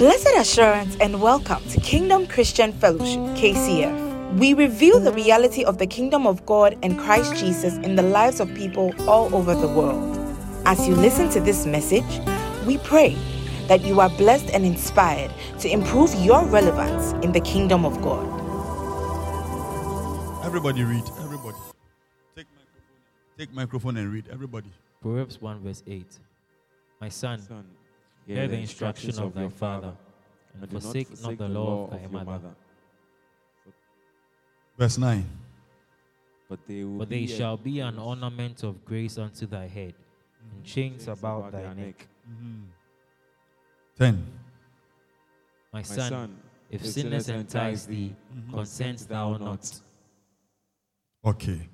Blessed assurance and welcome to Kingdom Christian Fellowship, KCF. We reveal the reality of the kingdom of God and Christ Jesus in the lives of people all over the world. As you listen to this message, we pray that you are blessed and inspired to improve your relevance in the kingdom of God. Everybody read. Everybody. Take microphone. Take microphone and read. Everybody. Proverbs 1 verse 8. My son, Son, hear the instruction of thy father, and forsake not the law of thy mother. Verse 9. But they, will For they be shall be an ornament of grace unto thy head, and mm-hmm. chains chains about thy their neck. Mm-hmm. 10. My My son, son, if if sinners sinners entice entice thee, thee, consent thou not. Okay.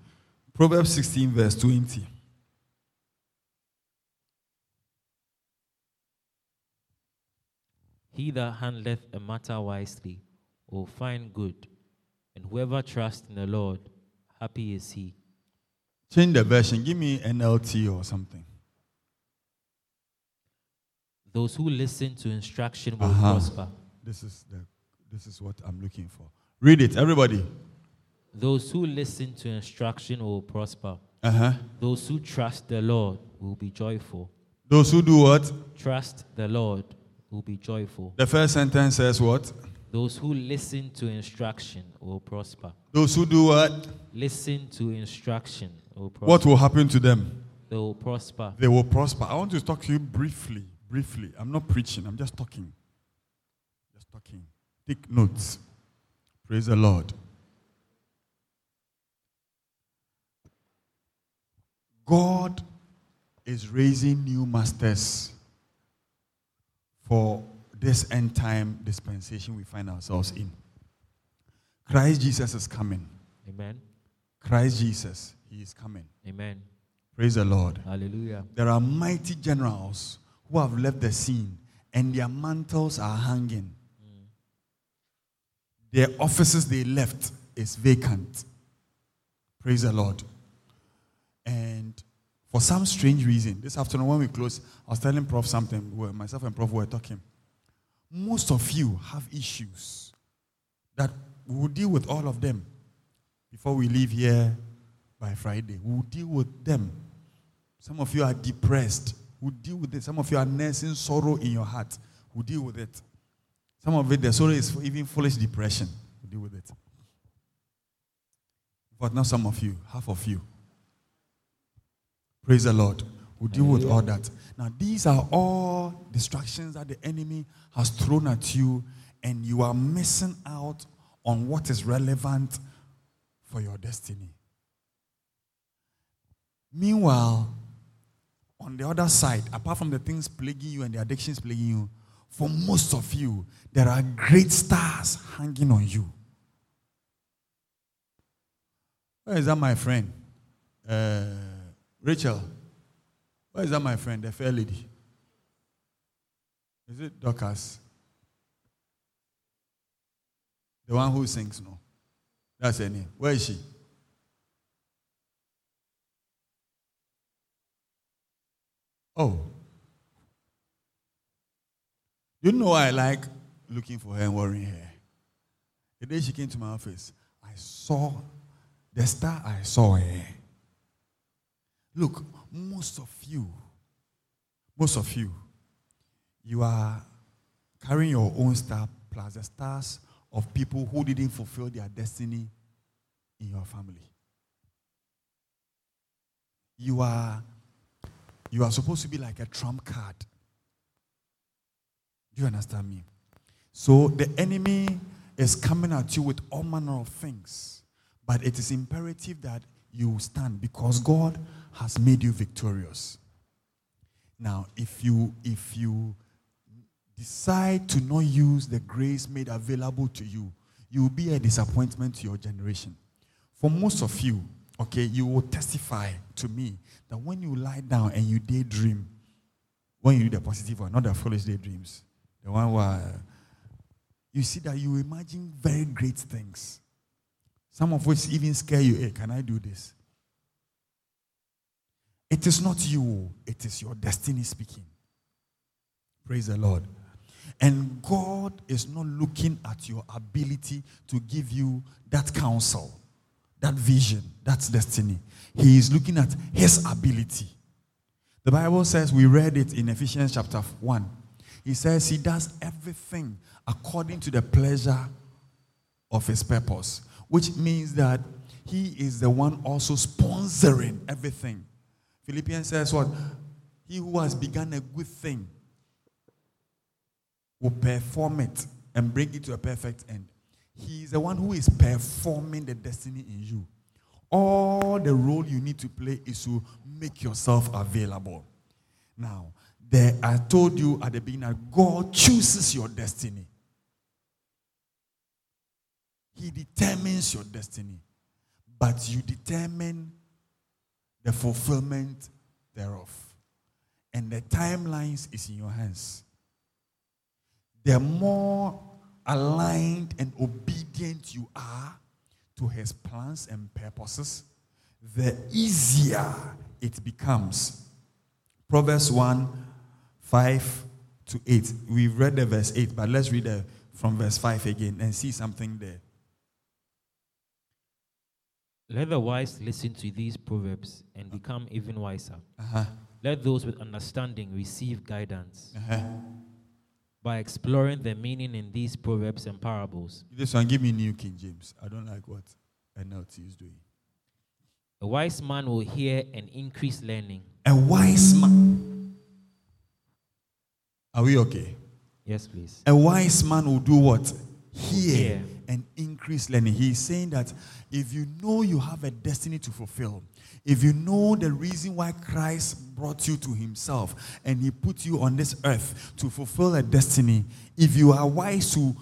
Proverbs 16, verse 20. He that handleth a matter wisely will find good, and whoever trusts in the Lord, happy is he. Change the version. Give me NLT or something. Those who listen to instruction will Uh-huh. prosper. This is the this is what I'm looking for. Read it, everybody. Those who listen to instruction will prosper. Uh-huh. Those who trust the Lord will be joyful. Those who do what? Trust the Lord will be joyful. The first sentence says what? Those who listen to instruction will prosper. Those who do what? Listen to instruction will prosper. What will happen to them? They will prosper. They will prosper. I want to talk to you briefly. Briefly. I'm not preaching, I'm just talking. Just talking. Take notes. Praise the Lord. God is raising new masters for this end time dispensation we find ourselves in. Christ Jesus is coming. Amen. Christ Jesus, He is coming. Amen. Praise the Lord. Hallelujah. There are mighty generals who have left the scene and their mantles are hanging. Mm. Their offices they left is vacant. Praise the Lord. And for some strange reason, this afternoon when we closed, I was telling Prof something. We were- myself and Prof were talking. Most of you have issues that we will deal with all of them before we leave here by Friday. We will deal with them. Some of you are depressed. We'll deal with it. Some of you are nursing sorrow in your heart. We'll deal with it. Some of it, the sorrow is even foolish depression. We'll deal with it. But not some of you, half of you. Praise the Lord. We'll deal with all that. Now, these are all distractions that the enemy has thrown at you, and you are missing out on what is relevant for your destiny. Meanwhile, on the other side, apart from the things plaguing you and the addictions plaguing you, for most of you, there are great stars hanging on you. Where is that, my friend? Uh, Rachel. Where is that, my friend? The fair lady. Is it Dorcas? The one who sings, no? That's her name. Where is she? Oh. You know I like looking for her and worrying her. The day she came to my office, I saw the star I saw her. Look, most of you, most of you, you are carrying your own star plus the stars of people who didn't fulfill their destiny in your family. You are you are supposed to be like a trump card. Do you understand me? So the enemy is coming at you with all manner of things, but it is imperative that you will stand because God has made you victorious. Now, if you if you decide to not use the grace made available to you, you will be a disappointment to your generation. For most of you, okay, you will testify to me that when you lie down and you daydream, when you do the positive one, not the foolish daydreams, the one where you see that you imagine very great things. Some of which even scare you. Hey, can I do this? It is not you, oh. it is your destiny speaking. Praise the Lord. And God is not looking at your ability to give you that counsel, that vision, that destiny. He is looking at His ability. The Bible says, we read it in Ephesians chapter 1. He says, He does everything according to the pleasure of His purpose, which means that He is the one also sponsoring everything. Philippians says, What? He who has begun a good thing will perform it and bring it to a perfect end. He is the one who is performing the destiny in you. All the role you need to play is to make yourself available. Now, there I told you at the beginning, God chooses your destiny. He determines your destiny, but you determine the fulfillment thereof. And the timelines is in your hands. The more aligned and obedient you are to his plans and purposes, the easier it becomes. Proverbs 1 5 to 8. We've read the verse 8, but let's read from verse 5 again and see something there. Let the wise listen to these proverbs and become even wiser. Uh-huh. Let those with understanding receive guidance. Uh-huh. By exploring the meaning in these proverbs and parables. This one, give me New King James. I don't like what NLT is doing. A wise man will hear and increase learning. A wise man. Are we okay? Yes, please. A wise man will do what? Hear Hear. And increase learning. He's saying that if you know you have a destiny to fulfill, if you know the reason why Christ brought you to himself and he put you on this earth to fulfill a destiny, if you are wise to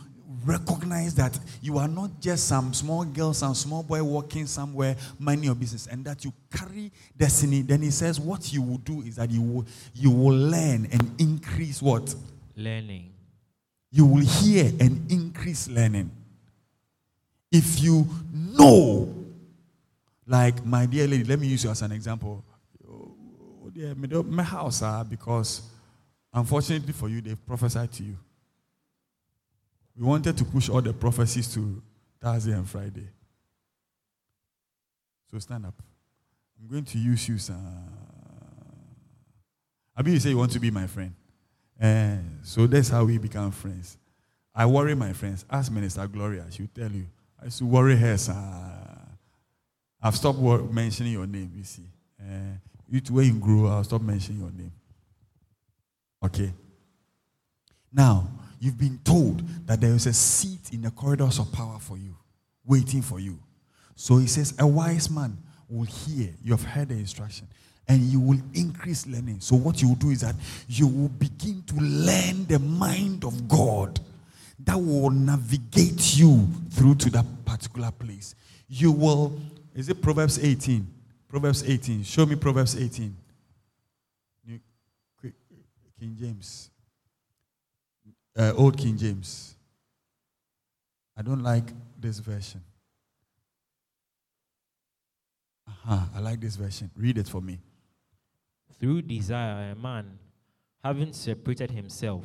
recognize that you are not just some small girl, some small boy walking somewhere, minding your business, and that you carry destiny, then he says what you will do is that you will you will learn and increase what? Learning. You will hear and increase learning. If you know, like my dear lady, let me use you as an example. My house, ah, because unfortunately for you, they've prophesied to you. We wanted to push all the prophecies to Thursday and Friday. So stand up. I'm going to use you, sir. I mean, you say you want to be my friend. Eh, so that's how we become friends. I worry my friends. Ask Minister Gloria, she'll tell you. I used to worry her, sir. I've stopped mentioning your name, you see. Eh, you you grow, I'll stop mentioning your name. Okay. Now, you've been told that there is a seat in the corridors of power for you, waiting for you. So he says, a wise man will hear. You have heard the instruction. And you will increase learning. So what you will do is that you will begin to learn the mind of God that will navigate you through to that particular place. You will, is it Proverbs 18? Proverbs 18. Show me Proverbs 18. New- quick, King James. Uh, Old King James. I don't like this version. Aha, I like this version. Read it for me. Through desire, a man, having separated himself,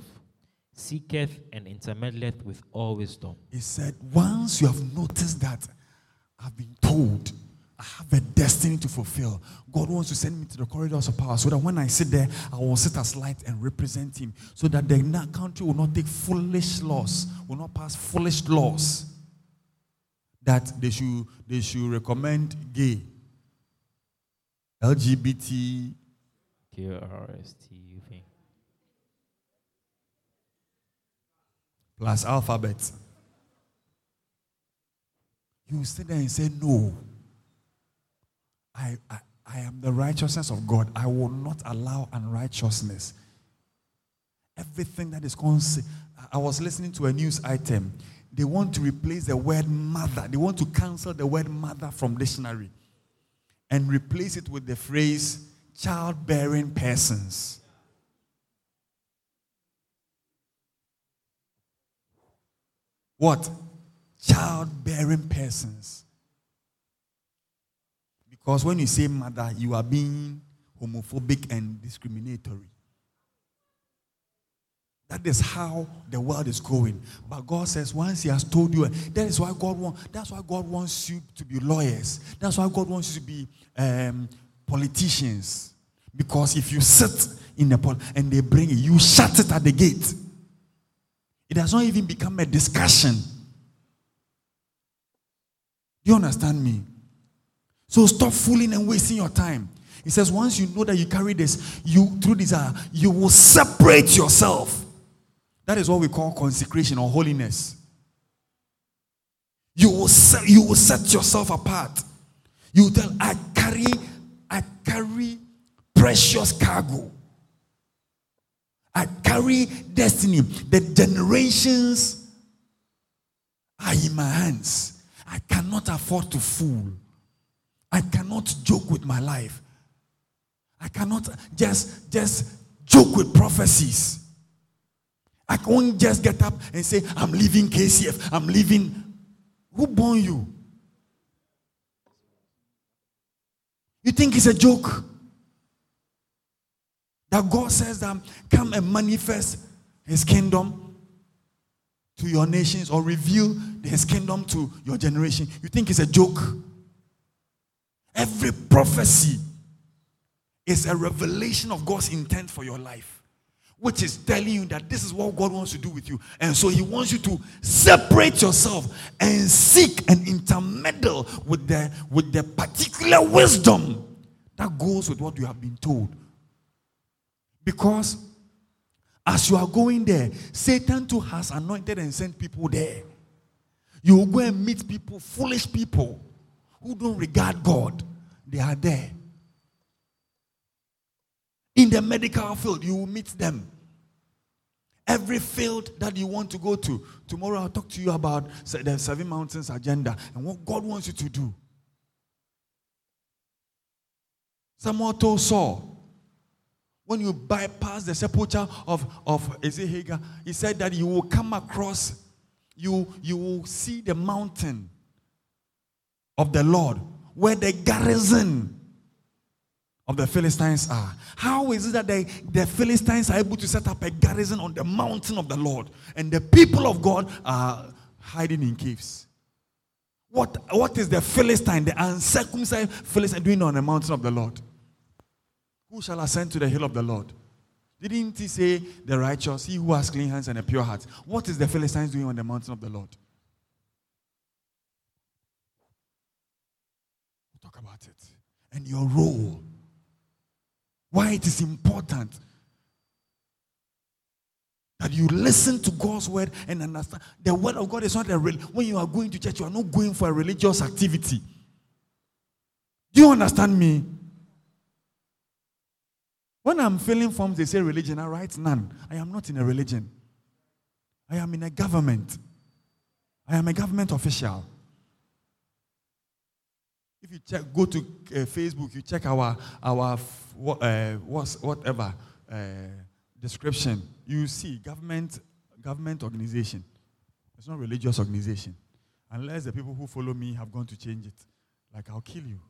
seeketh and intermeddleth with all wisdom. He said, Once you have noticed that I've been told I have a destiny to fulfill, God wants to send me to the corridors of power so that when I sit there, I will sit as light and represent Him so that the country will not take foolish laws, will not pass foolish laws that they should, they should recommend gay, LGBT, K-R-S-T-U-V. Plus alphabet. You sit there and say, No. I, I, I am the righteousness of God. I will not allow unrighteousness. Everything that is constant. I was listening to a news item. They want to replace the word mother. They want to cancel the word mother from dictionary and replace it with the phrase childbearing persons. What? Childbearing persons. Because when you say mother, you are being homophobic and discriminatory. That is how the world is going. But God says, once He has told you, that is why God wants. That's why God wants you to be lawyers. That's why God wants you to be um, politicians. Because if you sit in the pol and they bring it, you shut it at the gate. It does not even become a discussion. You understand me? So stop fooling and wasting your time. He says, once you know that you carry this, you through desire, uh, you will separate yourself. That is what we call consecration or holiness. You will set, you will set yourself apart. You tell, I carry, I carry precious cargo. I carry destiny. The generations are in my hands. I cannot afford to fool. I cannot joke with my life. I cannot just just joke with prophecies. I can't just get up and say, I'm leaving KCF. I'm leaving. Who born you? You think it's a joke? That God says that come and manifest his kingdom to your nations or reveal his kingdom to your generation. You think it's a joke? Every prophecy is a revelation of God's intent for your life, which is telling you that this is what God wants to do with you. And so He wants you to separate yourself and seek and intermeddle with the, with the particular wisdom that goes with what you have been told. Because as you are going there, Satan too has anointed and sent people there. You will go and meet people, foolish people who don't regard God. They are there. In the medical field, you will meet them. Every field that you want to go to. Tomorrow, I'll talk to you about the Seven Mountains agenda and what God wants you to do. Samuel told Saul, when you bypass the sepulchre of, of Ezekiel, he said that you will come across, you, you will see the mountain of the Lord where the garrison of the Philistines are. How is it that they, the Philistines are able to set up a garrison on the mountain of the Lord and the people of God are hiding in caves? What, what is the Philistine, the uncircumcised Philistine doing on the mountain of the Lord? Who shall ascend to the hill of the Lord? Didn't he say the righteous, he who has clean hands and a pure heart? What is the Philistines doing on the mountain of the Lord? We'll talk about it. And your role. Why it is important that you listen to God's word and understand. The word of God is not a real. When you are going to church, you are not going for a religious activity. Do you understand me? When I'm filling forms, they say religion. I write none. I am not in a religion. I am in a government. I am a government official. If you check, go to uh, Facebook, you check our our uh, whatever uh, description, you see government government organization. It's not religious organization, unless the people who follow me have gone to change it. Like I'll kill you.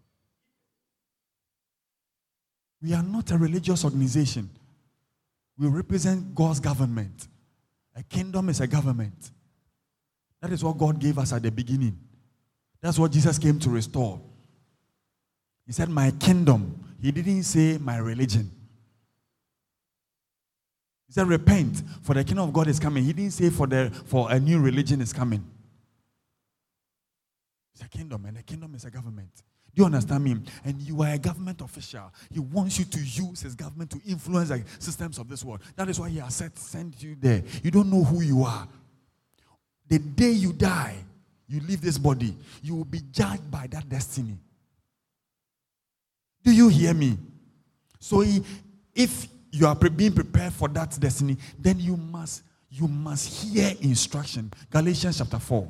We are not a religious organization. We represent God's government. A kingdom is a government. That is what God gave us at the beginning. That's what Jesus came to restore. He said, My kingdom. He didn't say my religion. He said, Repent, for the kingdom of God is coming. He didn't say for, the, for a new religion is coming. It's a kingdom, and a kingdom is a government. Do you understand me? And you are a government official. He wants you to use his government to influence the systems of this world. That is why he has set, sent you there. You don't know who you are. The day you die, you leave this body, you will be judged by that destiny. Do you hear me? So if you are being prepared for that destiny, then you must you must hear instruction. Galatians chapter 4.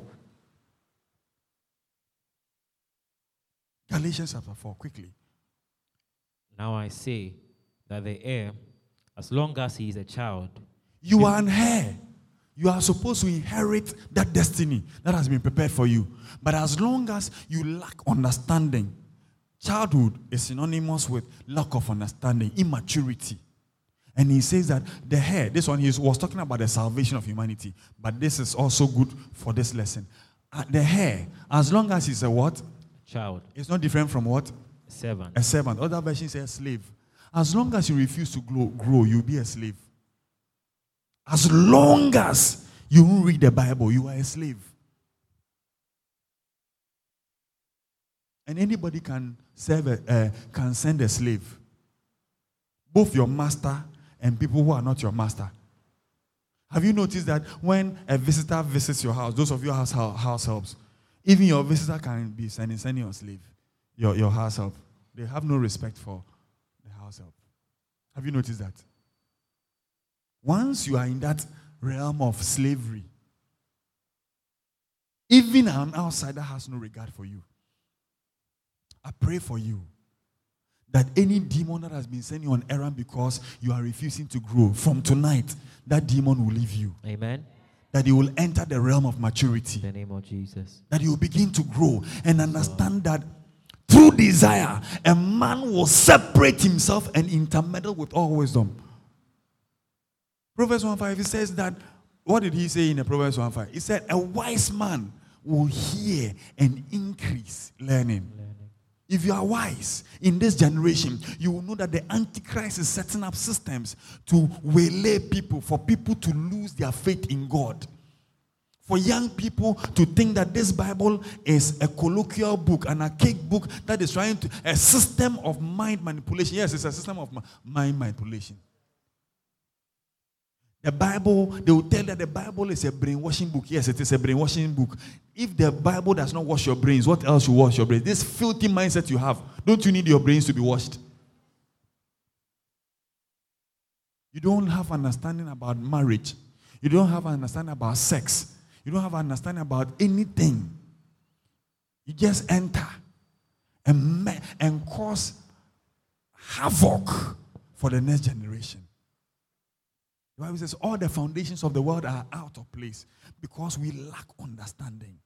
Galatians chapter 4, quickly. Now I say that the heir, as long as he is a child, you are an heir. You are supposed to inherit that destiny that has been prepared for you. But as long as you lack understanding, childhood is synonymous with lack of understanding, immaturity. And he says that the hair, this one, he was talking about the salvation of humanity, but this is also good for this lesson. Uh, the hair, as long as it's a what? Child. It's not different from what? Servant. A servant. Other version says slave. As long as you refuse to grow, grow you'll be a slave. As long as you read the Bible, you are a slave. And anybody can serve a, uh, can send a slave. Both your master and people who are not your master. Have you noticed that when a visitor visits your house, those of you house house helps, even your visitor can be sending sending your slave, your, your house help. They have no respect for the house help. Have you noticed that? Once you are in that realm of slavery, even an outsider has no regard for you. I pray for you that any demon that has been sending you on errand because you are refusing to grow, from tonight, that demon will leave you. Amen. That you will enter the realm of maturity. In the name of Jesus. That you will begin to grow and understand that through desire, a man will separate himself and intermeddle with all wisdom. Proverbs 1:5 he says that what did he say in the Proverbs 1:5? He said, A wise man will hear and increase learning. Learning. If you are wise in this generation, you will know that the Antichrist is setting up systems to waylay people, for people to lose their faith in God. For young people to think that this Bible is a colloquial book, an archaic book that is trying to, a system of mind manipulation. Yes, it's a system of mind manipulation. The Bible, they will tell that the Bible is a brainwashing book. Yes, it is a brainwashing book. If the Bible does not wash your brains, what else will wash your brains? This filthy mindset you have, don't you need your brains to be washed? You don't have understanding about marriage. You don't have understanding about sex. You don't have understanding about anything. You just enter and, and cause havoc for the next generation. The Bible says all the foundations of the world are out of place because we lack understanding.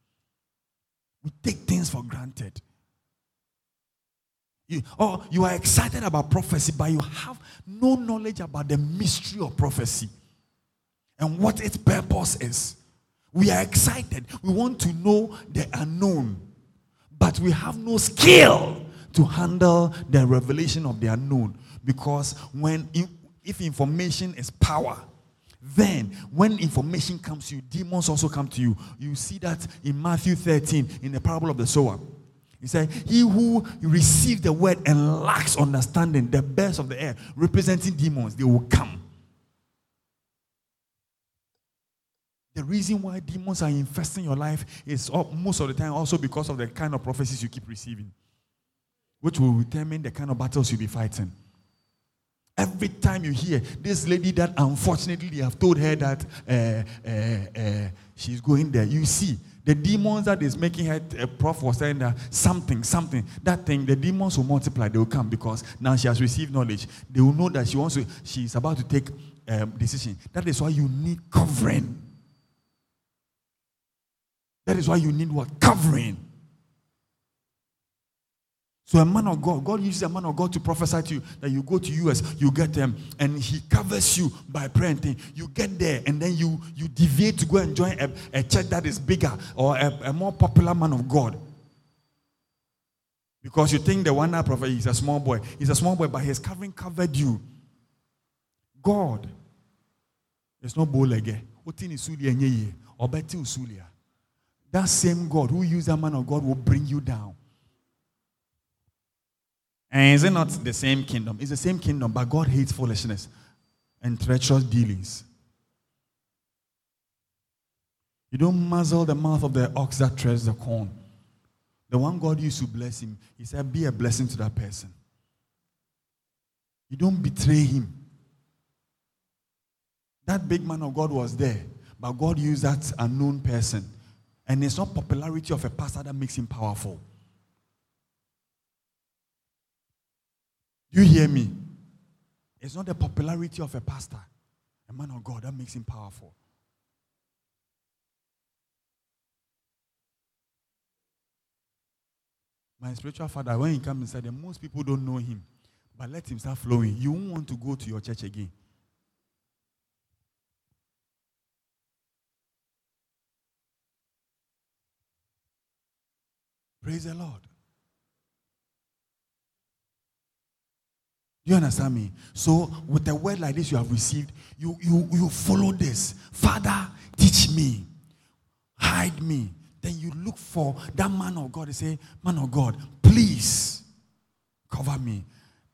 We take things for granted. You, or you are excited about prophecy, but you have no knowledge about the mystery of prophecy and what its purpose is. We are excited. We want to know the unknown, but we have no skill to handle the revelation of the unknown. Because when if information is power, then when information comes to you, demons also come to you. You see that in Matthew 13 in the parable of the sower. He said, He who receives the word and lacks understanding, the birds of the air, representing demons, they will come. The reason why demons are infesting your life is most of the time also because of the kind of prophecies you keep receiving, which will determine the kind of battles you'll be fighting. Every time you hear this lady that unfortunately they have told her that uh, uh, uh, she's going there, you see the demons that is making her, a prof was saying that something, something, that thing, the demons will multiply, they will come because now she has received knowledge. They will know that she wants to, she's about to take um, decision. That is why you need covering. That is why you need what? Covering. So a man of God, God uses a man of God to prophesy to you that you go to US, you get them, and he covers you by prayer and thing. You get there, and then you you deviate to go and join a, a church that is bigger or a, a more popular man of God. Because you think the one that prophet is a small boy. He's a small boy, but his covering covered you. God is not bowlege. That same God who used a man of God will bring you down. And is it not the same kingdom? It's the same kingdom, but God hates foolishness and treacherous dealings. You don't muzzle the mouth of the ox that treads the corn. The one God used to bless him, he said, Be a blessing to that person. You don't betray him. That big man of God was there, but God used that unknown person. And it's not popularity of a pastor that makes him powerful. You hear me? It's not the popularity of a pastor, a man of God, that makes him powerful. My spiritual father, when he comes inside, most people don't know him. But let him start flowing. You won't want to go to your church again. Praise the Lord. You understand me? So, with a word like this you have received, you you you follow this. Father, teach me, hide me. Then you look for that man of God. and say, Man of God, please cover me.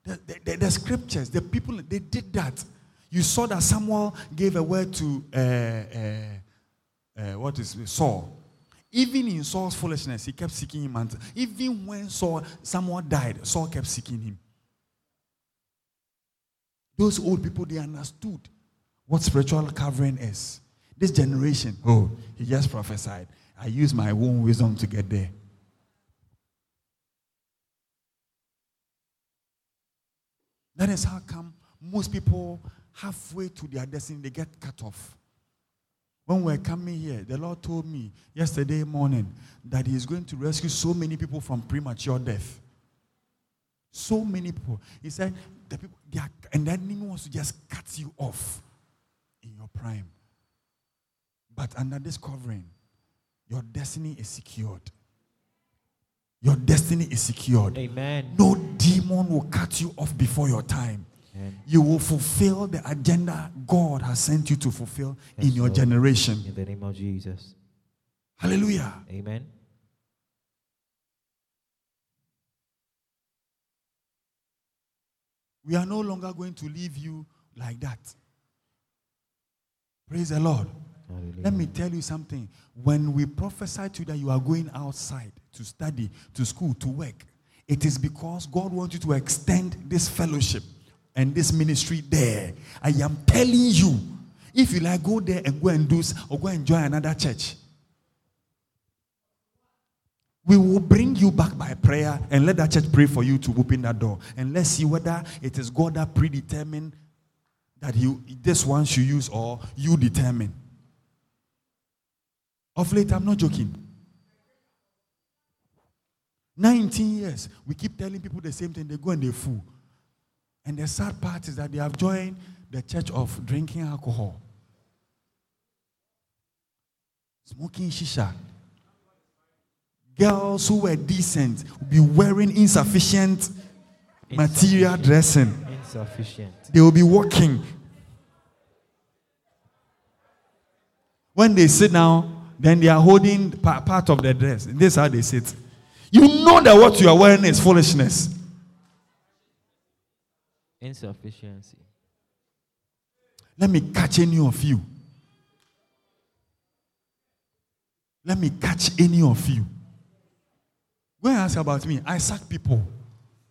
The, the, the, the scriptures, the people, they did that. You saw that Samuel gave a word to uh, uh, uh, what is? Saul. Even in Saul's foolishness, he kept seeking him. And even when Saul, Samuel died, Saul kept seeking him. Those old people, they understood what spiritual covering is. This generation, oh, he just prophesied. I use my own wisdom to get there. That is how come most people halfway to their destiny they get cut off. When we're coming here, the Lord told me yesterday morning that He is going to rescue so many people from premature death. So many people. He said, the people, they are, and the enemy wants to just cut you off in your prime. But under this covering, your destiny is secured. Your destiny is secured. Amen. No demon will cut you off before your time. Amen. You will fulfill the agenda God has sent you to fulfill Yes, in your Lord. generation. In the name of Jesus. Hallelujah. Amen. We are no longer going to leave you like that. Praise the Lord. Hallelujah. Let me tell you something. When we prophesy to you that you are going outside to study, to school, to work, it is because God wants you to extend this fellowship and this ministry there. I am telling you, if you like, go there and go and do or go and join another church. We will bring you back by prayer and let that church pray for you to open that door. And let's see whether it is God that predetermined that you this one should use or you determine. Of late, I'm not joking. 19 years, we keep telling people the same thing, they go and they fool. And the sad part is that they have joined the church of drinking alcohol, smoking shisha. Girls who were decent will be wearing insufficient material dressing. Insufficient. They will be walking. When they sit down, then they are holding pa- part of the dress. This is how they sit. You know that what you are wearing is foolishness. Insufficiency. Let me catch any of you. Let me catch any of you. Go and ask about me. I sack people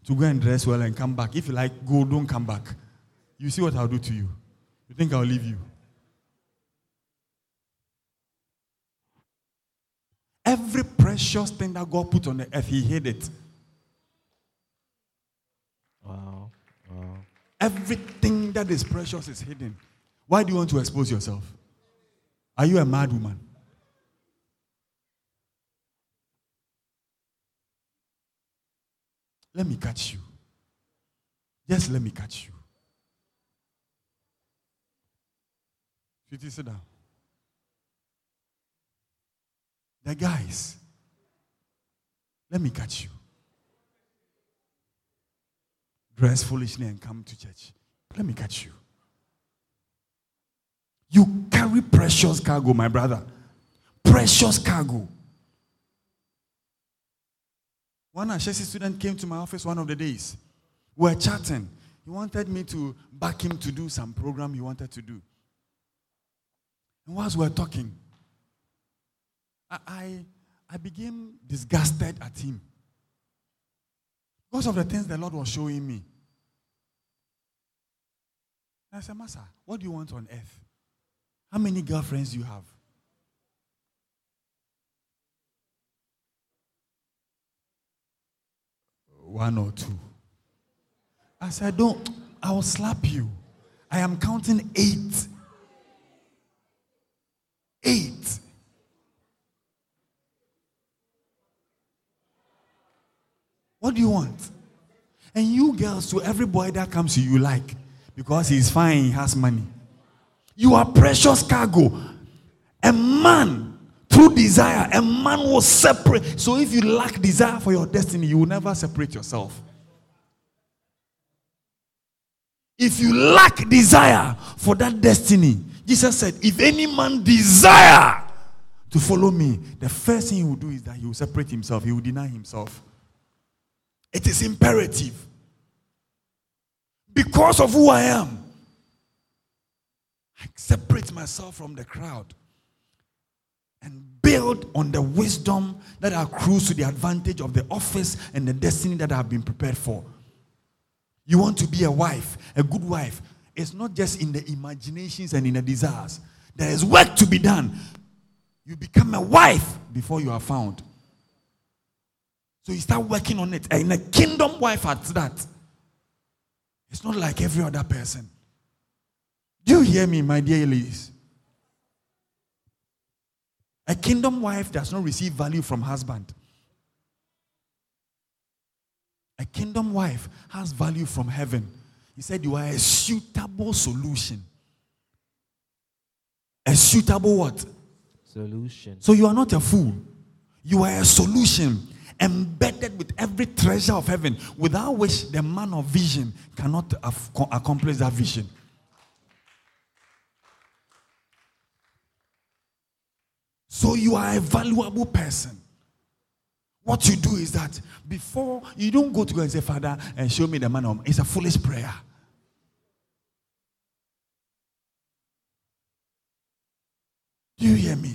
to go and dress well and come back. If you like, go, don't come back. You see what I'll do to you. You think I'll leave you? Every precious thing that God put on the earth, He hid it. Wow. Wow. Everything that is precious is hidden. Why do you want to expose yourself? Are you a mad woman? Let me catch you. Just let me catch you. Sit down. The guys, let me catch you. Dress foolishly and come to church. Let me catch you. You carry precious cargo, my brother. Precious cargo. One Ashesi student came to my office one of the days. We were chatting. He wanted me to back him to do some program he wanted to do. And whilst we were talking, I, I, I became disgusted at him because of the things the Lord was showing me. And I said, Master, what do you want on earth? How many girlfriends do you have? One or two. I said, Don't, I will slap you. I am counting eight. Eight. What do you want? And you girls, to every boy that comes to you, like because he's fine, he has money. You are precious cargo. A man through desire, a man will separate. So if you lack desire for your destiny, you will never separate yourself. If you lack desire for that destiny, Jesus said, If any man desire to follow me, the first thing he will do is that he will separate himself, he will deny himself. It is imperative. Because of who I am, I separate myself from the crowd and build on the wisdom that accrues to the advantage of the office and the destiny that I have been prepared for. You want to be a wife, a good wife. It's not just in the imaginations and in the desires. There is work to be done. You become a wife before you are found. So you start working on it. And a kingdom wife at that. It's not like every other person. Do you hear me, my dear ladies? A kingdom wife does not receive value from husband. A kingdom wife has value from heaven. He said, You are a suitable solution. A suitable what? Solution. So you are not a fool. You are a solution embedded with every treasure of heaven, without which the man of vision cannot af- accomplish that vision. So you are a valuable person. What you do is that before you don't go to God and say, Father, and show me the man of it's a foolish prayer. Do you hear me?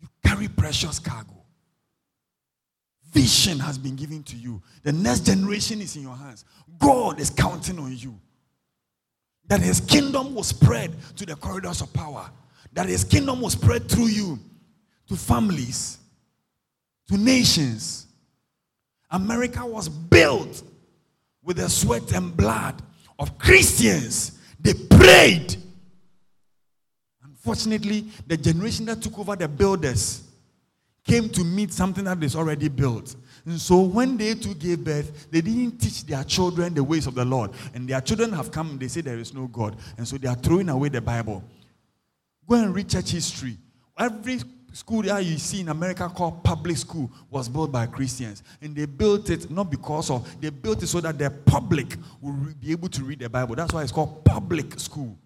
You carry precious cargo. Vision has been given to you. The next generation is in your hands. God is counting on you. That his kingdom will spread to the corridors of power. That his kingdom will spread through you to families, to nations. America was built with the sweat and blood of Christians. They prayed. Unfortunately, the generation that took over the builders came to meet something that is already built. And so when they too gave birth, they didn't teach their children the ways of the Lord. And their children have come and they say there is no God. And so they are throwing away the Bible. Go and read church history. Every school that you see in America called public school was built by Christians. And they built it not because of, they built it so that the public will be able to read the Bible. That's why it's called public school.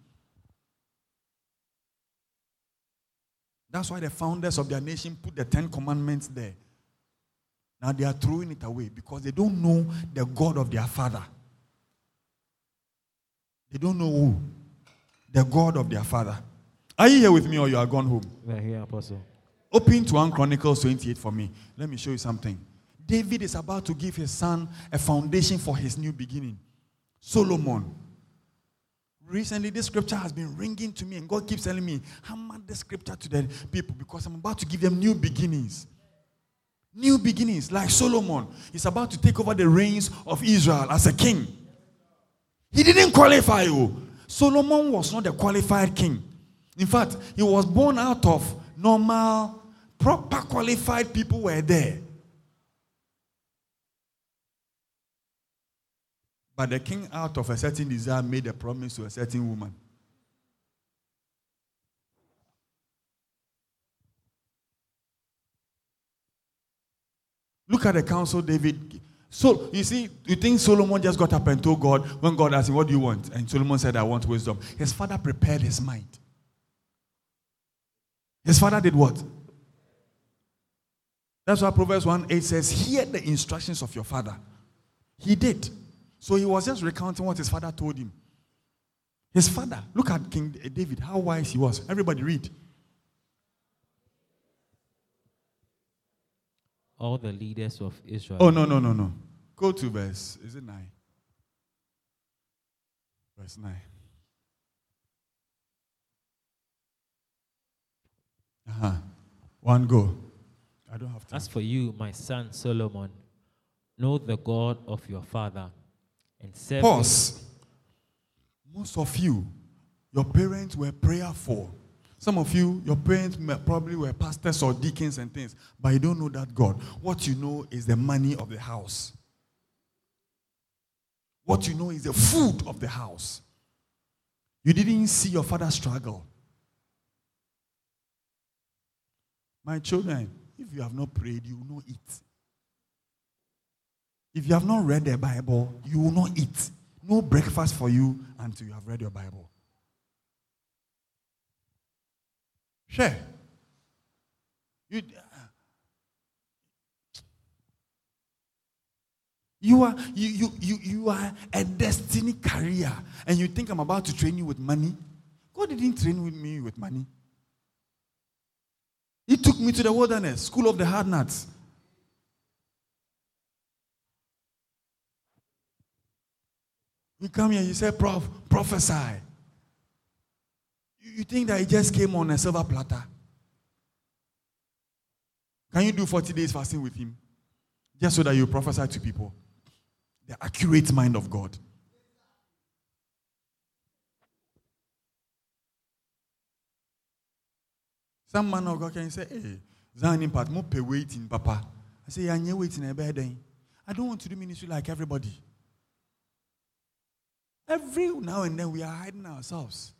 That's why the founders of their nation put the Ten Commandments there. Now they are throwing it away because they don't know the God of their father. They don't know who? The God of their father. Are you here with me or you are gone home? We are here, Apostle. Open to 1 Chronicles 28 for me. Let me show you something. David is about to give his son a foundation for his new beginning. Solomon. Recently, this scripture has been ringing to me, and God keeps telling me, hammer the scripture to the people because I'm about to give them new beginnings. New beginnings, like Solomon. He's about to take over the reins of Israel as a king. He didn't qualify you. Solomon was not a qualified king. In fact, he was born out of normal, proper qualified people were there. But the king, out of a certain desire, made a promise to a certain woman. Look at the counsel David. So you see, you think Solomon just got up and told God when God asked him, What do you want? And Solomon said, I want wisdom. His father prepared his mind. His father did what? That's why Proverbs 1 8 says, Hear the instructions of your father. He did. So he was just recounting what his father told him. His father, look at King David, how wise he was. Everybody read. All the leaders of Israel. Oh, no, no, no, no. Go to verse, is it 9? Verse 9. Uh huh. One go. I don't have time. As for you, my son Solomon, know the God of your father and serve him. Pause. Most of you, your parents were prayerful. Some of you, your parents probably were pastors or deacons and things, but you don't know that God. What you know is the money of the house. What you know is the food of the house. You didn't see your father struggle. My children, if you have not prayed, you will not eat. If you have not read the Bible, you will not eat. No breakfast for you until you have read your Bible. Share. You, you are you, you you you are a destiny career, and you think I'm about to train you with money. God didn't train with me with money. He took me to the wilderness, school of the hard nuts. You come here, you say, Prof, prophesy. You, you think that he just came on a silver platter? Can you do 40 days fasting with him? Just so that you prophesy to people. The accurate mind of God. Some man of God can say, Hey, Zan impact, more pay waiting, Papa. I say, Yeah, waiting. I don't want to do ministry like everybody. Every now and then we are hiding ourselves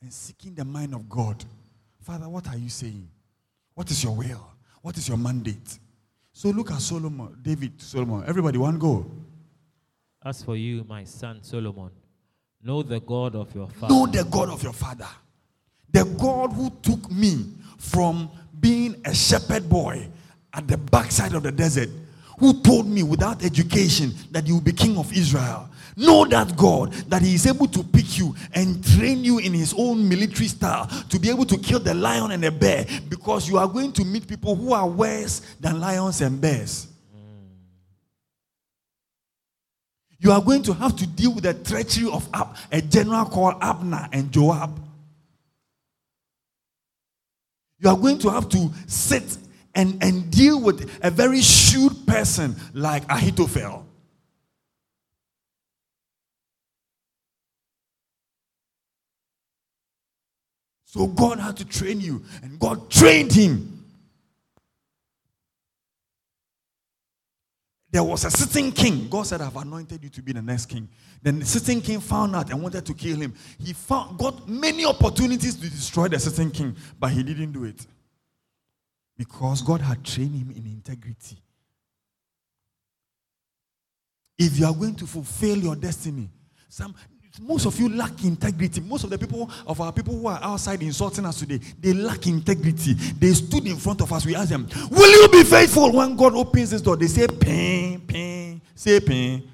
and seeking the mind of God. Father, what are you saying? What is your will? What is your mandate? So look at Solomon, David, Solomon. Everybody, one go. As for you, my son Solomon, know the God of your father. Know the God of your father. The God who took me from being a shepherd boy at the backside of the desert, who told me without education that you will be king of Israel. Know that God, that He is able to pick you and train you in His own military style to be able to kill the lion and the bear because you are going to meet people who are worse than lions and bears. You are going to have to deal with the treachery of Ab, a general called Abner and Joab. You are going to have to sit and, and deal with a very shrewd person like Ahithophel. So God had to train you, and God trained him. There was a sitting king. God said, I've anointed you to be the next king. Then the sitting king found out and wanted to kill him. He found, got many opportunities to destroy the sitting king, but he didn't do it. Because God had trained him in integrity. If you are going to fulfill your destiny, some most of you lack integrity. Most of the people of our people who are outside insulting us today, they lack integrity. They stood in front of us. We asked them, Will you be faithful when God opens this door? They say, Pain, pain, say pain.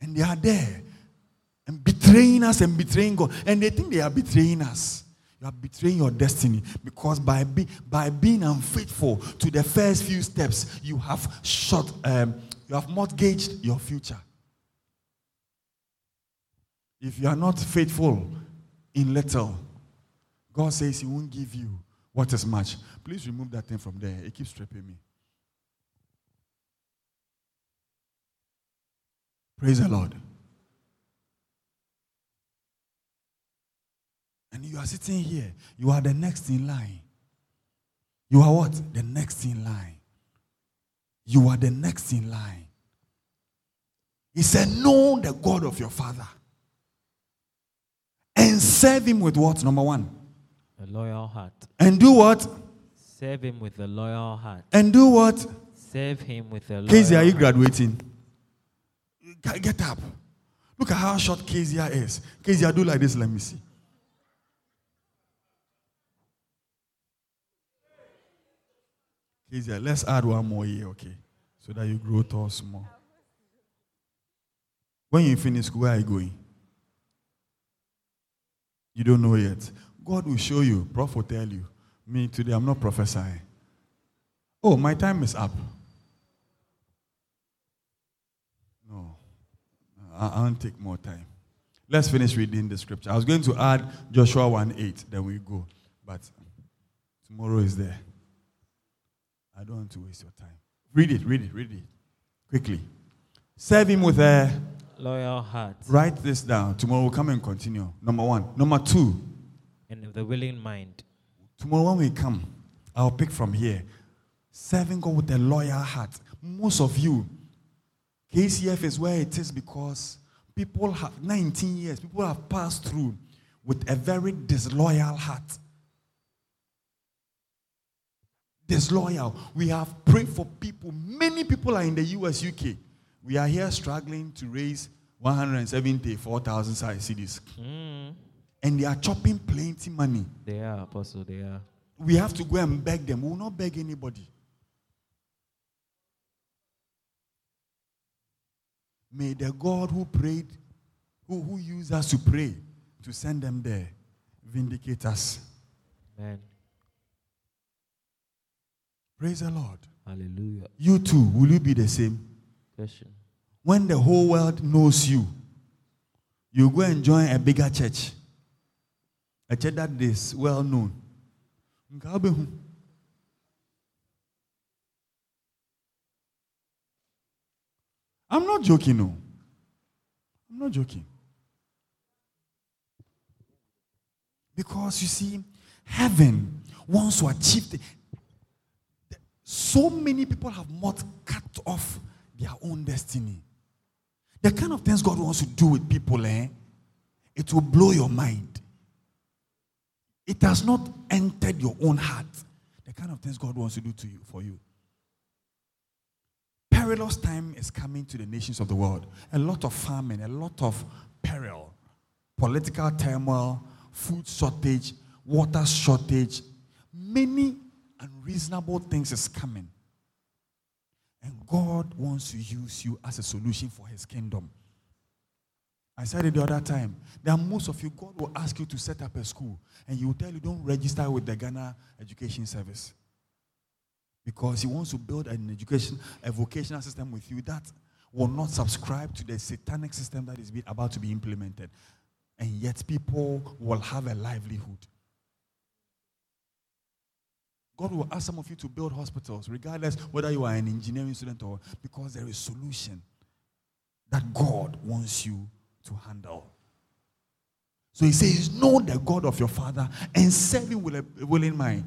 And they are there and betraying us and betraying God. And they think they are betraying us. You are betraying your destiny because by, be, by being unfaithful to the first few steps, you have shot, um, you have mortgaged your future. If you are not faithful in little, God says He won't give you what is much. Please remove that thing from there. It keeps tripping me. Praise the Lord. And you are sitting here. You are the next in line. You are what? The next in line. You are the next in line. He said, Know the God of your father. And serve him with what? Number one. A loyal heart. And do what? Serve him with a loyal heart. And do what? Serve him with a loyal Casey, are you graduating? Get get up. Look at how short Kezia is. Kezia, do like this. Let me see. Kezia, let's add one more year, okay? So that you grow tall small. When you finish school, where are you going? You don't know yet. God will show you. Prof will tell you. Me today, I'm not prophesying. Oh, my time is up. No, I, won't take more time. Let's finish reading the scripture. I was going to add Joshua 1 8, then we go. But tomorrow is there. I don't want to waste your time. Read it, read it, read it. Quickly. Serve him with a. loyal heart Write this down. Tomorrow we'll come and continue. Number one. Number two. and with a willing mind. Tomorrow when we come, I'll pick from here. Serving God with a loyal heart. Most of you, KCF is where it is because people have 19 years, people have passed through with a very disloyal heart. Disloyal. We have prayed for people. Many people are in the US, UK. We are here struggling to raise 174,000 cedis. Mm, And they are chopping plenty money. they are, Apostle, they are. We have to go and beg them. We will not beg anybody. May the God who prayed, who, who used us to pray, to send them there, vindicate us. Amen. Praise the Lord. Hallelujah. You too, will you be the same? Question. When the whole world knows you, you go and join a bigger church. A church that is well known. I'm not joking, no. I'm not joking. Because you see, heaven wants to achieve the, the- so many people have not cut off their own destiny. The kind of things God wants to do with people, eh? It will blow your mind. It has not entered your own heart. The kind of things God wants to do to you for you. Perilous time is coming to the nations of the world. A lot of famine, a lot of peril, political turmoil, food shortage, water shortage, many unreasonable things is coming. And God wants to use you as a solution for his kingdom. I said it the other time. There are most of you, God will ask you to set up a school, and He will tell you, don't register with the Ghana Education Service. Because He wants to build an education, a vocational system with you that will not subscribe to the satanic system that is about to be implemented. And yet, people will have a livelihood. God will ask some of you to build hospitals, regardless whether you are an engineering student or because there is a solution that God wants you to handle. So he says, Know the God of your father and serve him with a willing mind.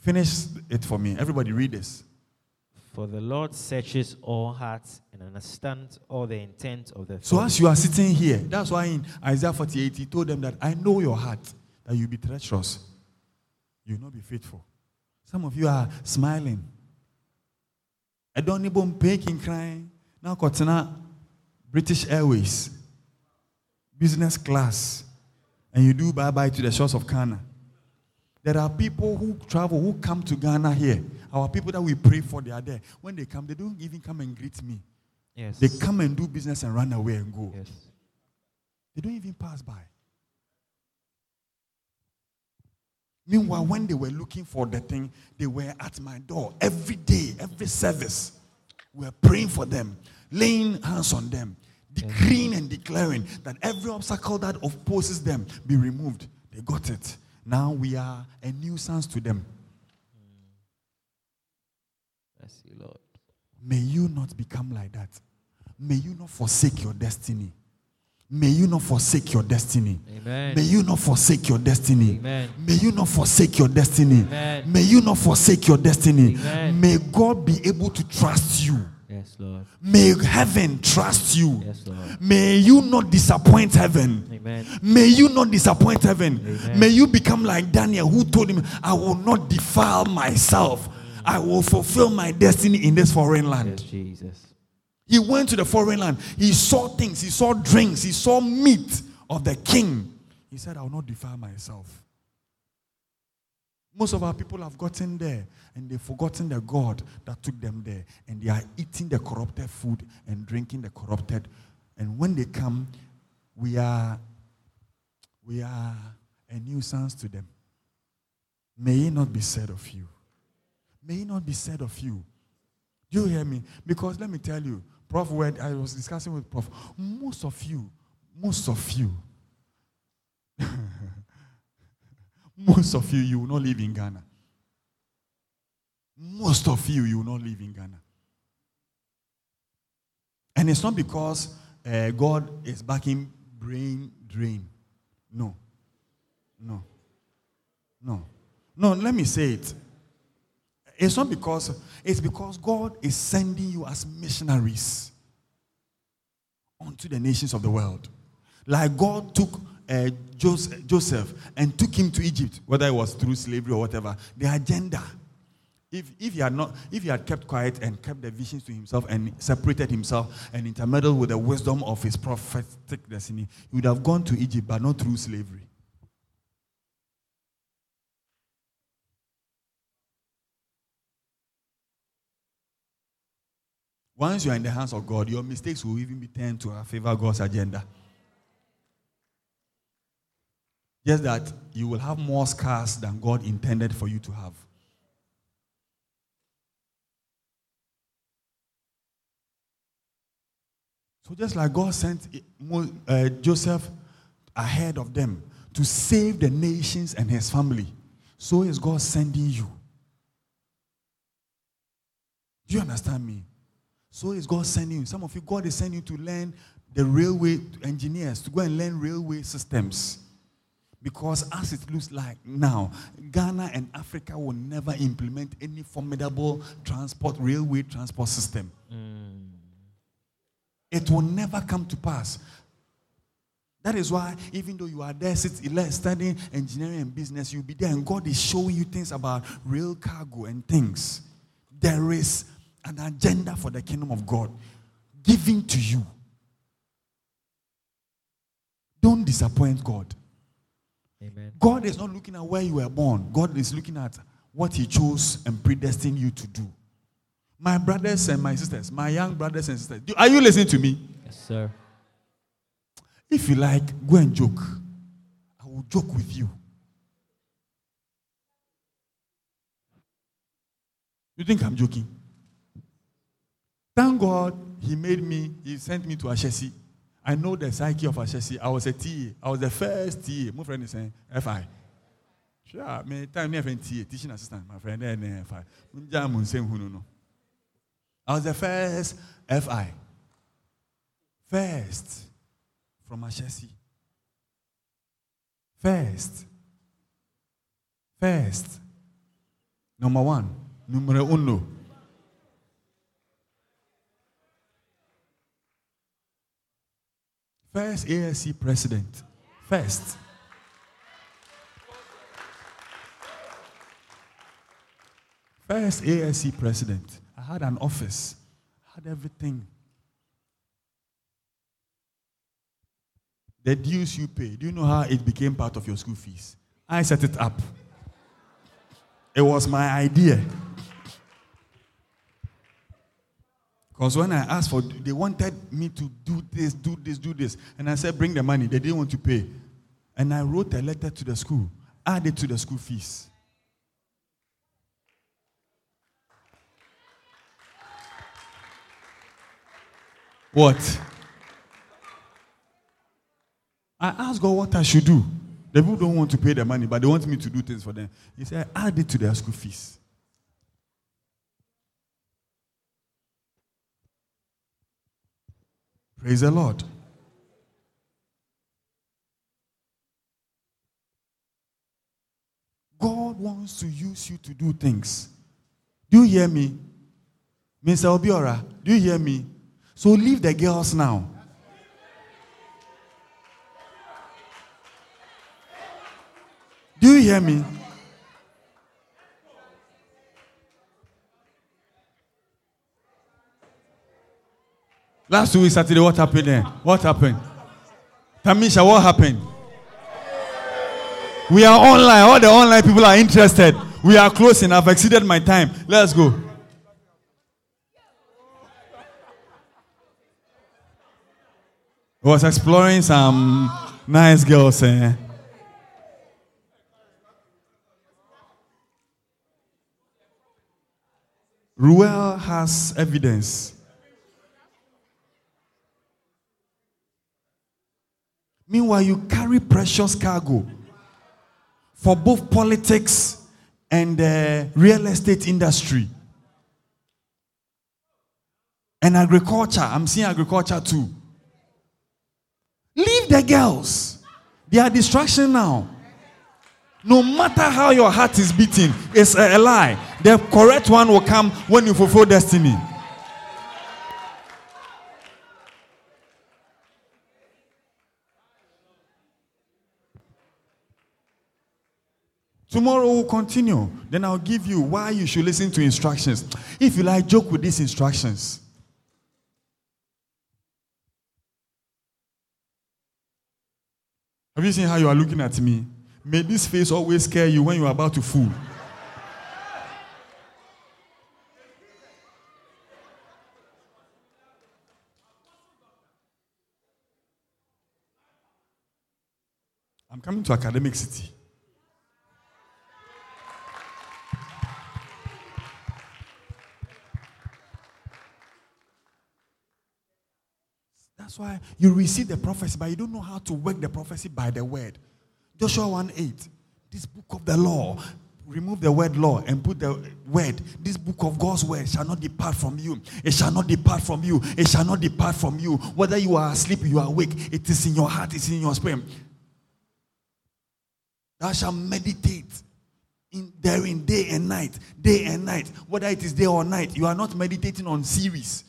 Finish it for me. Everybody read this. For the Lord searches all hearts and understands all the intent of the So as you are sitting here, that's why in Isaiah 48, he told them that I know your heart, that you be treacherous. You will not be faithful. Some of you are smiling. I don't even paying crying. Now Kotoka, British Airways, business class, and you do bye-bye to the shores of Ghana. There are people who travel, who come to Ghana here. Our people that we pray for, they are there. When they come, they don't even come and greet me. Yes. They come and do business and run away and go. Yes. They don't even pass by. Meanwhile, when they were looking for the thing, they were at my door every day, every service. We were praying for them, laying hands on them, decreeing and declaring that every obstacle that opposes them be removed. They got it. Now we are a nuisance to them. I see, Lord. May you not become like that. May you not forsake your destiny. May you not forsake your destiny. Amen. May you not forsake your destiny. Amen. May you not forsake your destiny. Amen. May you not forsake your destiny. Amen. May God be able to trust you. Yes, Lord. May heaven trust you. Yes, Lord. May you not disappoint heaven. Amen. May you not disappoint heaven. Amen. May you become like Daniel, who told him, I will not defile myself. I will fulfill my destiny in this foreign land. Yes, Jesus. He went to the foreign land. He saw things. He saw drinks. He saw meat of the king. He said, I will not defile myself. Most of our people have gotten there and they've forgotten the God that took them there. And they are eating the corrupted food and drinking the corrupted. And when they come, we are, we are a nuisance to them. May it not be said of you. May it not be said of you. Do you hear me? Because let me tell you, Prof, when I was discussing with Prof, most of you, most of you, most of you, you will not live in Ghana. Most of you, you will not live in Ghana. And it's not because uh, God is backing brain drain. No. No. No. No, let me say it. It's not because, it's because God is sending you as missionaries. onto the nations of the world. Like God took uh, Joseph and took him to Egypt, whether it was through slavery or whatever. The agenda. If, if he had not, if he had kept quiet and kept the visions to himself and separated himself and intermeddled with the wisdom of his prophetic destiny, he would have gone to Egypt, but not through slavery. Once you are in the hands of God, your mistakes will even be turned to favor God's agenda. Just that you will have more scars than God intended for you to have. So, just like God sent uh, Joseph ahead of them to save the nations and his family, so is God sending you. Do you understand me? So is God sending you. Some of you, God is sending you to learn the railway engineers, to go and learn railway systems. Because as it looks like now, Ghana and Africa will never implement any formidable transport, railway transport system. Mm. It will never come to pass. That is why, even though you are there studying engineering and business, you'll be there and God is showing you things about rail cargo and things. There is an agenda for the kingdom of God given to you. Don't disappoint God. Amen. God is not looking at where you were born, God is looking at what He chose and predestined you to do. My brothers and my sisters, my young brothers and sisters, are you listening to me? Yes, sir. If you like, go and joke. I will joke with you. You think I'm joking? Thank God he made me, he sent me to Ashesi. I know the psyche of Ashesi. I was a TA. I was the first TA. My friend is saying FI. Sure, me time never TA, teaching assistant, my friend, and FI. I was the first FI. First from Ashesi. First. First. Number one. Numero uno. First ASC president. First. First ASC president. I had an office, I had everything. The dues you pay, do you know how it became part of your school fees? I set it up. It was my idea. Because when I asked for, they wanted me to do this, do this, do this. And I said, bring the money. They didn't want to pay. And I wrote a letter to the school, added to the school fees. What? I asked God what I should do. The people don't want to pay the money, but they want me to do things for them. He said, add it to their school fees. Praise the Lord. God wants to use you to do things. Do you hear me? Mr. Obiora, do you hear me? So leave the girls now. Do you hear me? Last week, Saturday, what happened there? What happened? Tamisha, what happened? We are online. All the online people are interested. We are closing. I've exceeded my time. Let's go. I was exploring some nice girls. Eh? Ruel has evidence Meanwhile, you carry precious cargo for both politics and the real estate industry and agriculture. I'm seeing agriculture too. Leave the girls. They are distraction now. No matter how your heart is beating, it's a, a lie. The correct one will come when you fulfill destiny. Tomorrow we'll continue. Then I'll give you why you should listen to instructions. If you like, joke with these instructions. Have you seen how you are looking at me? May this face always scare you when you are about to fool. I'm coming to Academic City. That's why you receive the prophecy, but you don't know how to work the prophecy by the word. Joshua 1 8. This book of the law, remove the word law and put the word. This book of God's word shall not depart from you. It shall not depart from you. It shall not depart from you. Whether you are asleep, you are awake, it is in your heart, it's in your spirit. Thou shalt meditate in therein day and night, day and night. Whether it is day or night, you are not meditating on series.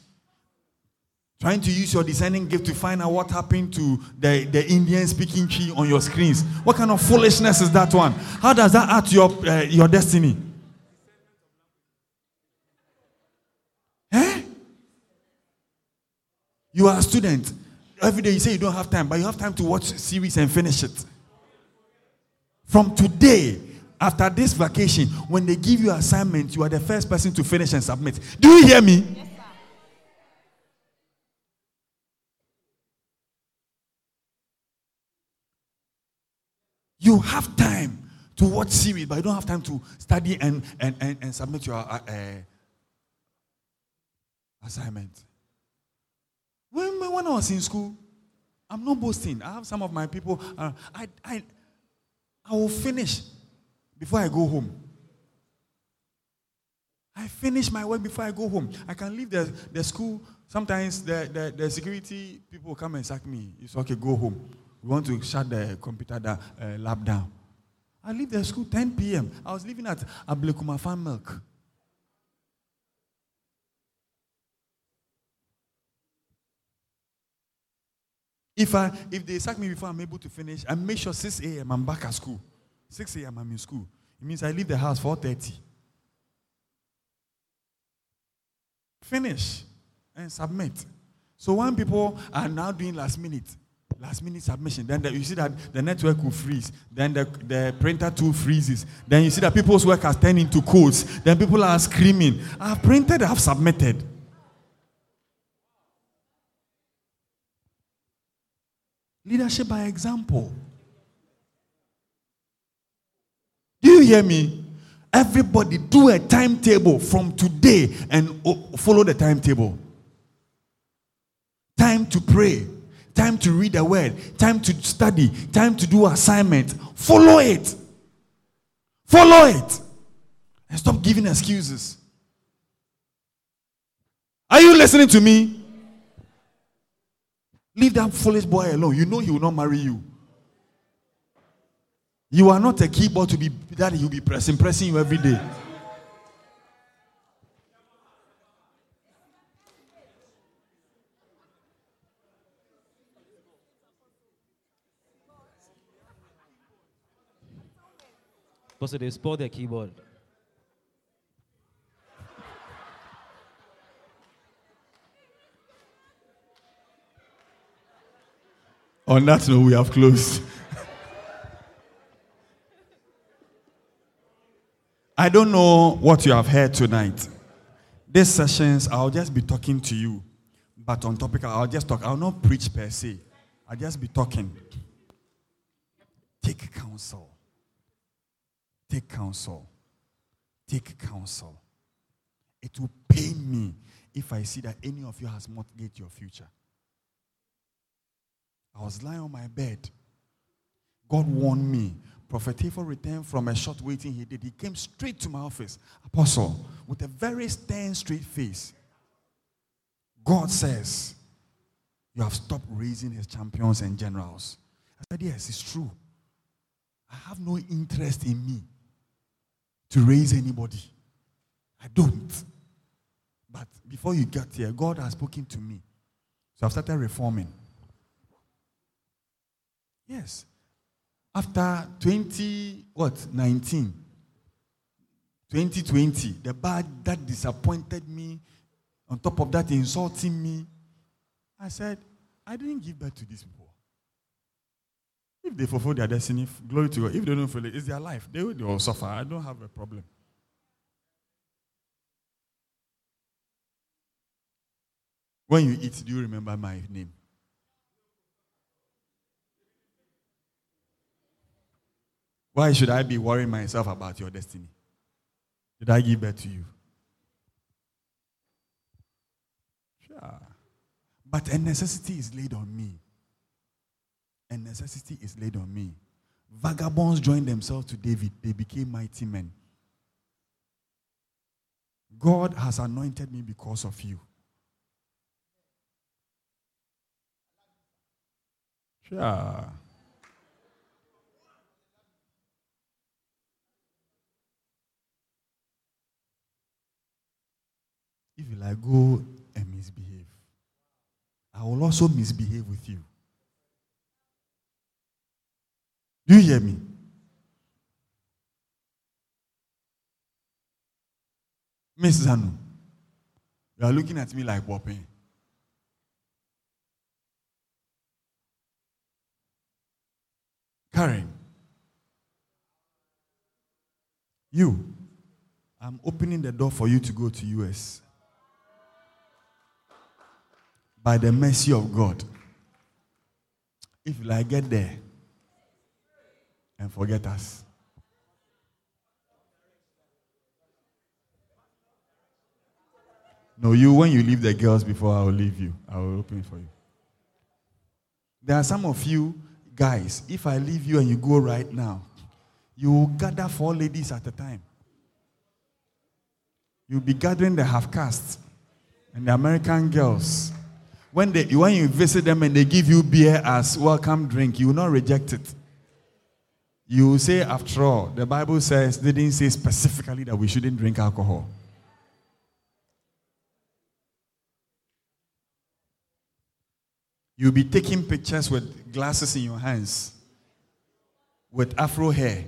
Trying to use your designing gift to find out what happened to the, the Indian speaking tree on your screens. What kind of foolishness is that one? How does that add to your, uh, your destiny? Eh? You are a student. Every day you say you don't have time, but you have time to watch series and finish it. From today, after this vacation, when they give you assignment, you are the first person to finish and submit. Do you hear me? Yes, You have time to watch series, but you don't have time to study and, and, and, and submit your uh, uh, assignment. When, when I was in school, I'm not boasting. I have some of my people, uh, I, I, I will finish before I go home. I finish my work before I go home. I can leave the, the school. Sometimes the, the, the security people come and sack me. It's okay, go home. We want to shut the computer down, uh, lab down. I leave the school 10 p.m. I was living at Ablekuma Fan Milk. If I if they sack me before I'm able to finish, I make sure 6 a.m. I'm back at school. 6 a.m. I'm in school. It means I leave the house 4:30. Finish and submit. So when people are now doing last minute, last minute submission. Then the, you see that the network will freeze. Then the, the printer too freezes. Then you see that people's work has turned into codes. Then people are screaming. I've printed, I've submitted. Leadership by example. Do you hear me? Everybody do a timetable from today and follow the timetable. Time to pray time to read the word, time to study, time to do assignment. Follow it. Follow it. And stop giving excuses. Are you listening to me? Leave that foolish boy alone. You know he will not marry you. You are not a keyboard to be that he'll be pressing, pressing you every day. Because they spoil their keyboard. On that note, we have closed. I don't know what you have heard tonight. These sessions, I'll just be talking to you. But on topic, I'll just talk. I'll not preach per se. I'll just be talking. Take counsel. Take counsel. Take counsel. It will pain me if I see that any of you has mortgaged your future. I was lying on my bed. God warned me. Prophet Tafel returned from a short waiting he did. He came straight to my office, Apostle, with a very stern, straight face. God says, You have stopped raising his champions and generals. I said, Yes, it's true. I have no interest in me to raise anybody. I don't. But before you get here, God has spoken to me. So I've started reforming. Yes. After 20, what, 19, 2020, the bad that disappointed me, on top of that, insulting me, I said, I didn't give birth to these people. If they fulfill their destiny, glory to God. If they don't fulfill it, it's their life. They will, they will suffer. I don't have a problem. When you eat, do you remember my name? Why should I be worrying myself about your destiny? Did I give birth to you? Sure. But a necessity is laid on me. A necessity is laid on me. Vagabonds joined themselves to David, they became mighty men. God has anointed me because of you. Sure. If you like go and misbehave, I will also misbehave with you. Do you hear me? Miss Zanu, you are looking at me like whopping. Karen, you, I'm opening the door for you to go to US. By the mercy of God. If like, get there and forget us. No, you, when you leave the girls before I will leave you, I will open it for you. There are some of you guys, if I leave you and you go right now, you will gather four ladies at a time. You'll be gathering the half castes and the American girls. When, they, when you visit them and they give you beer as welcome drink, you will not reject it. You will say, after all, the Bible says, didn't say specifically that we shouldn't drink alcohol. You'll be taking pictures with glasses in your hands, with afro hair.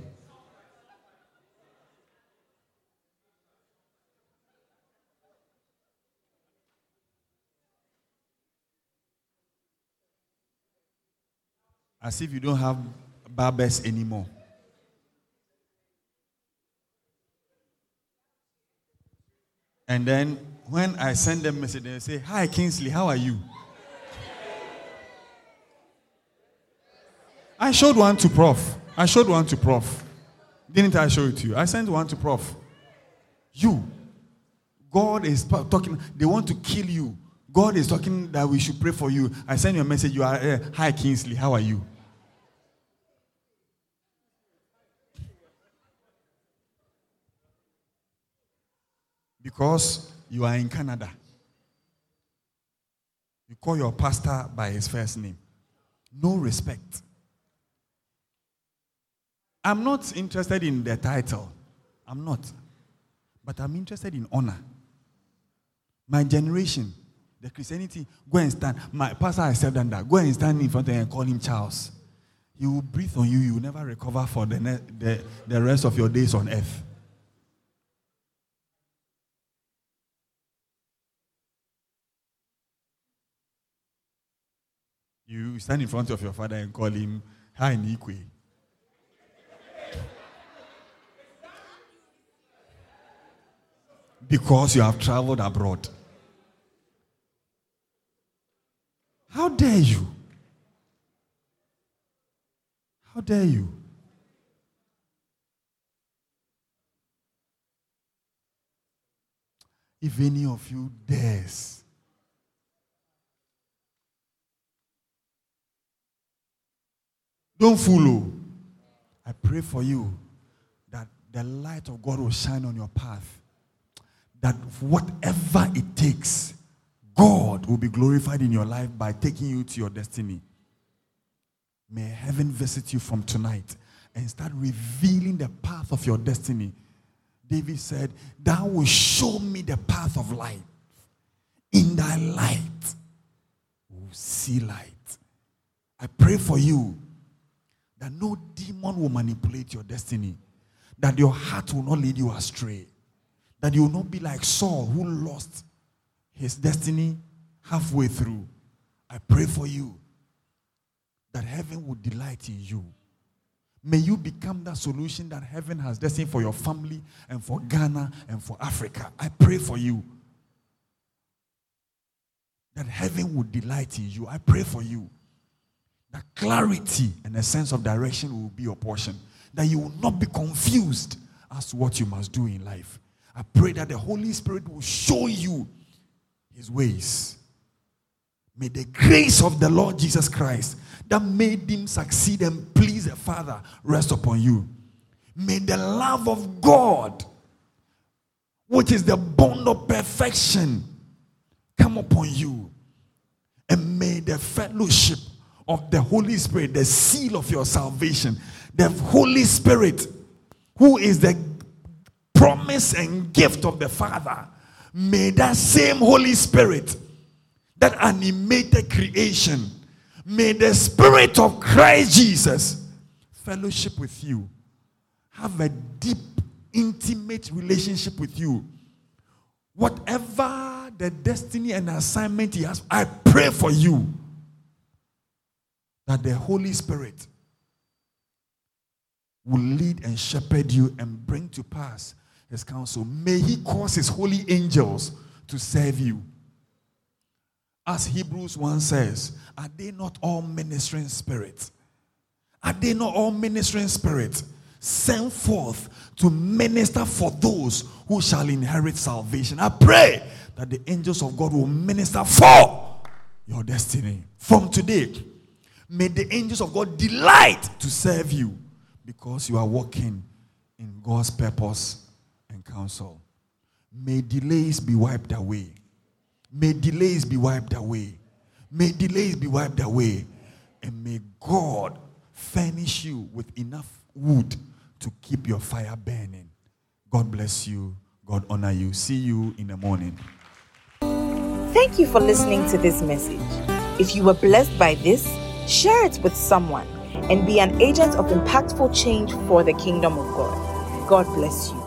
As if you don't have barbers anymore. And then when I send them message, they say, Hi Kingsley, how are you? I showed one to Prof. I showed one to Prof. Didn't I show it to you? I sent one to Prof. You. God is talking, they want to kill you. God is talking that we should pray for you. I send you a message. You are, uh, hi Kingsley, how are you? Because you are in Canada. You call your pastor by his first name. No respect. I'm not interested in the title. I'm not. But I'm interested in honor. My generation, the Christianity, go and stand. My pastor has said that. Go and stand in front of him and call him Charles. He will breathe on you. You will never recover for the, the, the rest of your days on earth. You stand in front of your father and call him Hi Nikwe. because you have traveled abroad. How dare you? How dare you? If any of you dares, don't follow. I pray for you that the light of God will shine on your path that whatever it takes, God will be glorified in your life by taking you to your destiny. May heaven visit you from tonight and start revealing the path of your destiny. David said, Thou will show me the path of life. In thy light, will see light. I pray for you that no demon will manipulate your destiny, that your heart will not lead you astray, that you will not be like Saul who lost his destiny halfway through. I pray for you that heaven will delight in you. May you become that solution that heaven has destined for your family and for Ghana and for Africa. I pray for you that heaven will delight in you. I pray for you that clarity and a sense of direction will be your portion, that you will not be confused as to what you must do in life. I pray that the Holy Spirit will show you his ways. May the grace of the Lord Jesus Christ that made him succeed and please the Father rest upon you. May the love of God, which is the bond of perfection, come upon you. And may the fellowship of the Holy Spirit, the seal of your salvation, the Holy Spirit, who is the promise and gift of the Father, may that same Holy Spirit that animated creation, may the Spirit of Christ Jesus fellowship with you, have a deep, intimate relationship with you. Whatever the destiny and assignment He has, I pray for you that the Holy Spirit will lead and shepherd you and bring to pass his counsel. May he cause his holy angels to serve you. As Hebrews 1 says, are they not all ministering spirits? Are they not all ministering spirits sent forth to minister for those who shall inherit salvation? I pray that the angels of God will minister for your destiny. From today, may the angels of God delight to serve you because you are walking in God's purpose and counsel. May delays be wiped away. May delays be wiped away. May delays be wiped away. And may God furnish you with enough wood to keep your fire burning. God bless you. God honor you. See you in the morning. Thank you for listening to this message. If you were blessed by this, share it with someone and be an agent of impactful change for the kingdom of God. God bless you.